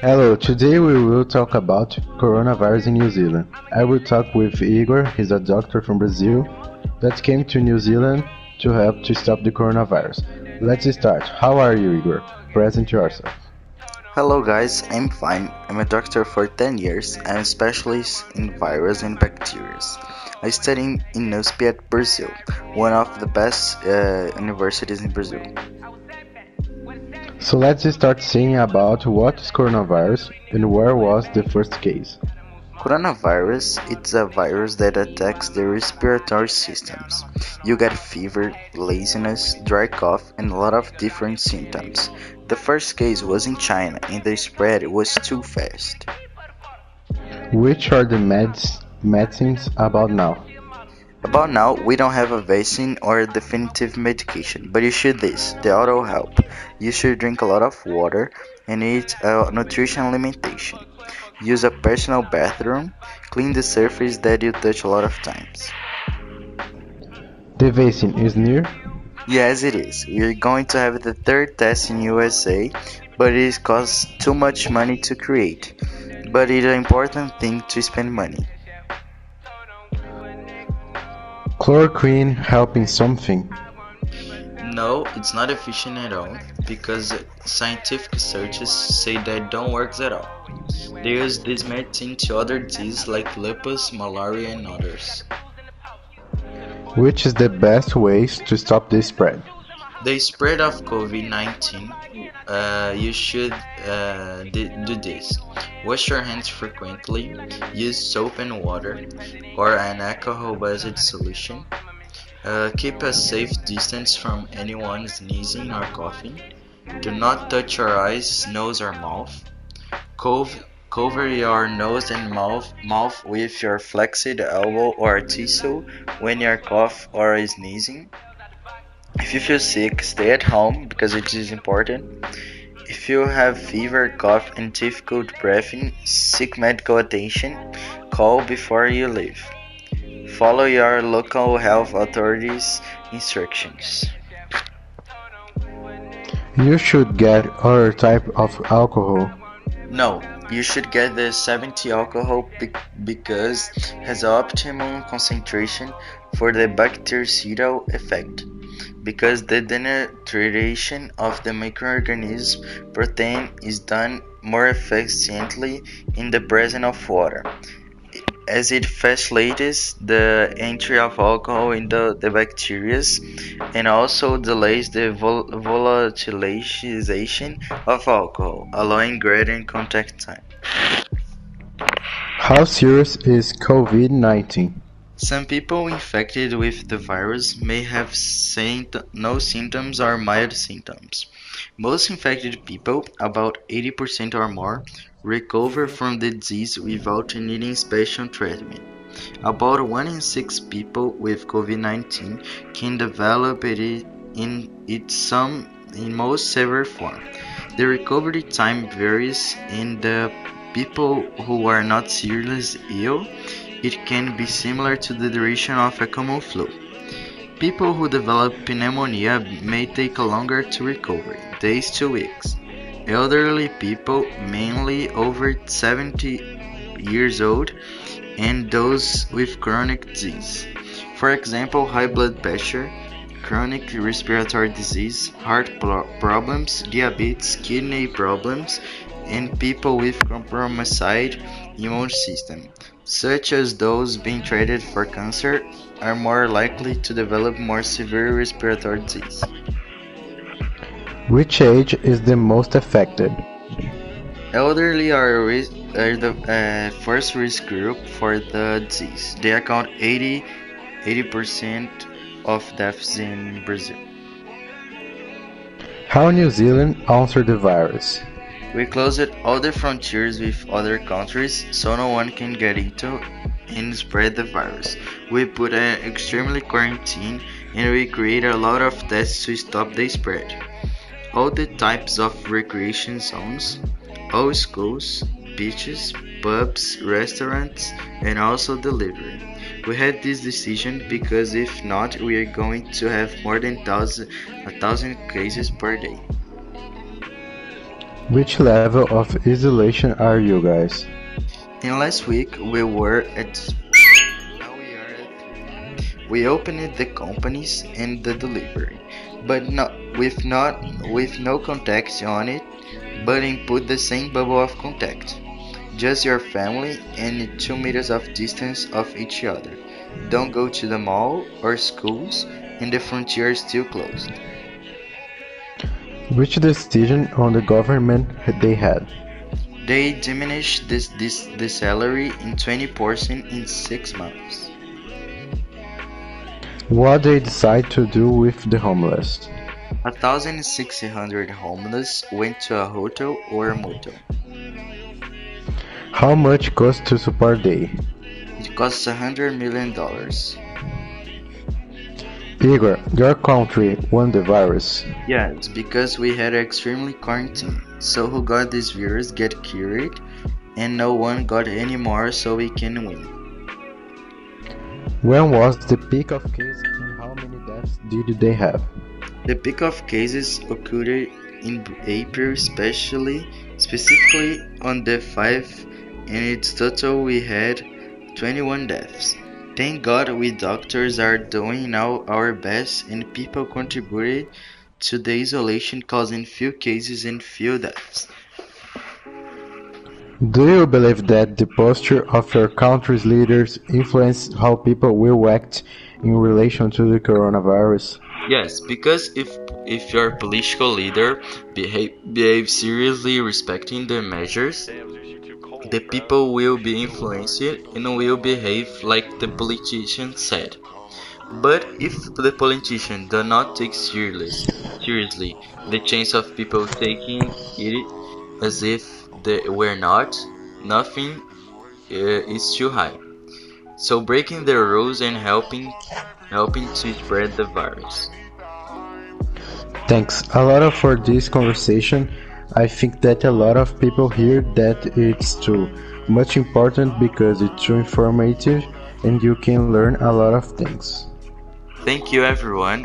Hello, today we will talk about coronavirus in New Zealand. I will talk with Igor, he's a doctor from Brazil that came to New Zealand to help to stop the coronavirus. Let's start. How are you, Igor? Present yourself. Hello guys, I'm fine. I'm a doctor for 10 years. I'm a specialist in virus and bacteria. I study in USP at Brazil, one of the best uh, universities in Brazil. So let's start saying about what is coronavirus and where was the first case. Coronavirus it's a virus that attacks the respiratory systems. You get fever, laziness, dry cough and a lot of different symptoms. The first case was in China and the spread was too fast. Which are the meds medicines about now? About now, we don't have a vaccine or a definitive medication, but you should this, the auto help. You should drink a lot of water and eat a nutrition limitation. Use a personal bathroom, clean the surface that you touch a lot of times. The vaccine is near? Yes, it is. We are going to have the third test in USA, but it costs too much money to create. But it's an important thing to spend money. Chloroquine helping something? No, it's not efficient at all because scientific searches say that don't work at all. They use this medicine to other diseases like lupus, malaria, and others. Which is the best ways to stop this spread? The spread of COVID-19, uh, you should uh, do this. Wash your hands frequently, use soap and water, or an alcohol-based solution. Uh, keep a safe distance from anyone sneezing or coughing. Do not touch your eyes, nose or mouth. Cove, cover your nose and mouth, mouth with your flexed elbow or tissue when you cough or sneezing. If you feel sick, stay at home because it is important. If you have fever, cough, and difficult breathing, seek medical attention. Call before you leave. Follow your local health authorities' instructions. You should get other type of alcohol. No, you should get the 70 alcohol because has optimum concentration for the bactericidal effect because the denaturation of the microorganism protein is done more efficiently in the presence of water as it facilitates the entry of alcohol into the bacteria and also delays the vol volatilization of alcohol, allowing greater contact time. How serious is COVID 19? Some people infected with the virus may have no symptoms or mild symptoms. Most infected people, about 80% or more, recover from the disease without needing special treatment. About 1 in 6 people with COVID-19 can develop it in its some in most severe form. The recovery time varies in the people who are not seriously ill it can be similar to the duration of a common flu. People who develop pneumonia may take longer to recover, days to weeks. Elderly people, mainly over 70 years old, and those with chronic disease. For example, high blood pressure, chronic respiratory disease, heart problems, diabetes, kidney problems, and people with compromised immune system such as those being treated for cancer, are more likely to develop more severe respiratory disease. Which age is the most affected? Elderly are, are the uh, first risk group for the disease. They account 80 80% of deaths in Brazil. How New Zealand answered the virus? We closed all the frontiers with other countries so no one can get into and spread the virus. We put an extremely quarantine and we create a lot of tests to stop the spread. all the types of recreation zones, all schools, beaches, pubs, restaurants, and also delivery. We had this decision because if not, we are going to have more than thousand, a thousand cases per day. Which level of isolation are you guys? In last week, we were at. Now we are at. We opened the companies and the delivery, but not with not with no contacts on it, but input the same bubble of contact. Just your family and two meters of distance of each other. Don't go to the mall or schools, and the frontier is still closed. Which decision on the government they had? They diminished this, this the salary in 20% in six months. What they decide to do with the homeless? A thousand six hundred homeless went to a hotel or a motel. How much cost to support they? It costs a hundred million dollars. Igor, your country won the virus. Yeah, it's because we had extremely quarantine. So who got this virus get cured, and no one got any more, so we can win. When was the peak of cases and how many deaths did they have? The peak of cases occurred in April, especially specifically on the 5 and its total we had 21 deaths. Thank God we doctors are doing now our best and people contributed to the isolation causing few cases and few deaths. Do you believe that the posture of your country's leaders influence how people will act in relation to the coronavirus? Yes, because if if your political leader behave, behave seriously respecting the measures, the people will be influenced and will behave like the politician said. But if the politician does not take seriously, seriously the chance of people taking it as if they were not, nothing uh, is too high. So breaking the rules and helping helping to spread the virus. Thanks a lot for this conversation. I think that a lot of people hear that it's too much important because it's too informative and you can learn a lot of things. Thank you, everyone.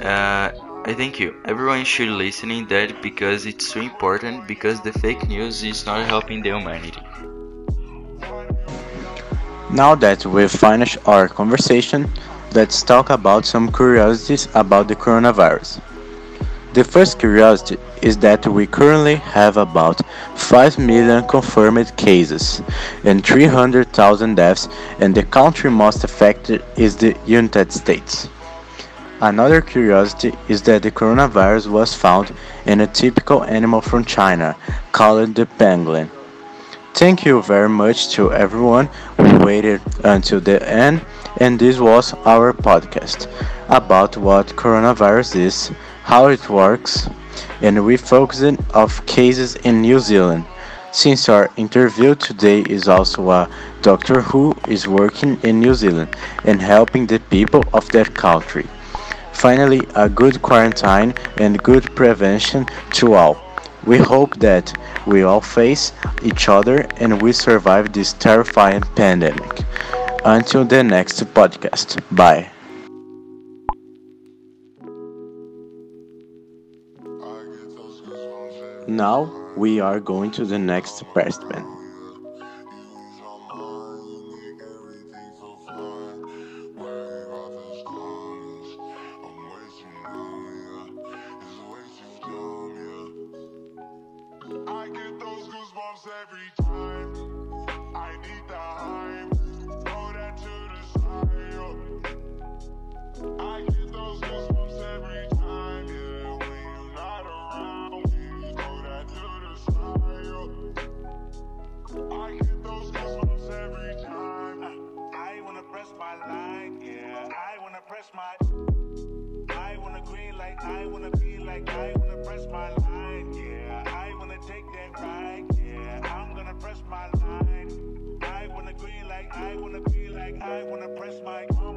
Uh, I thank you. Everyone should listening that because it's so important because the fake news is not helping the humanity. Now that we've finished our conversation, let's talk about some curiosities about the coronavirus. The first curiosity is that we currently have about 5 million confirmed cases and 300,000 deaths, and the country most affected is the United States. Another curiosity is that the coronavirus was found in a typical animal from China called the pangolin. Thank you very much to everyone who waited until the end, and this was our podcast about what coronavirus is, how it works, and we focused of cases in New Zealand. Since our interview today is also a doctor who is working in New Zealand and helping the people of that country. Finally, a good quarantine and good prevention to all. We hope that we all face each other and we survive this terrifying pandemic. Until the next podcast. Bye. Now we are going to the next participant. I get those goosebumps press my line, yeah. I wanna press my. I wanna green like I wanna be like I wanna press my line, yeah. I wanna take that ride, yeah. I'm gonna press my line. I wanna green like I wanna be like I wanna press my oh,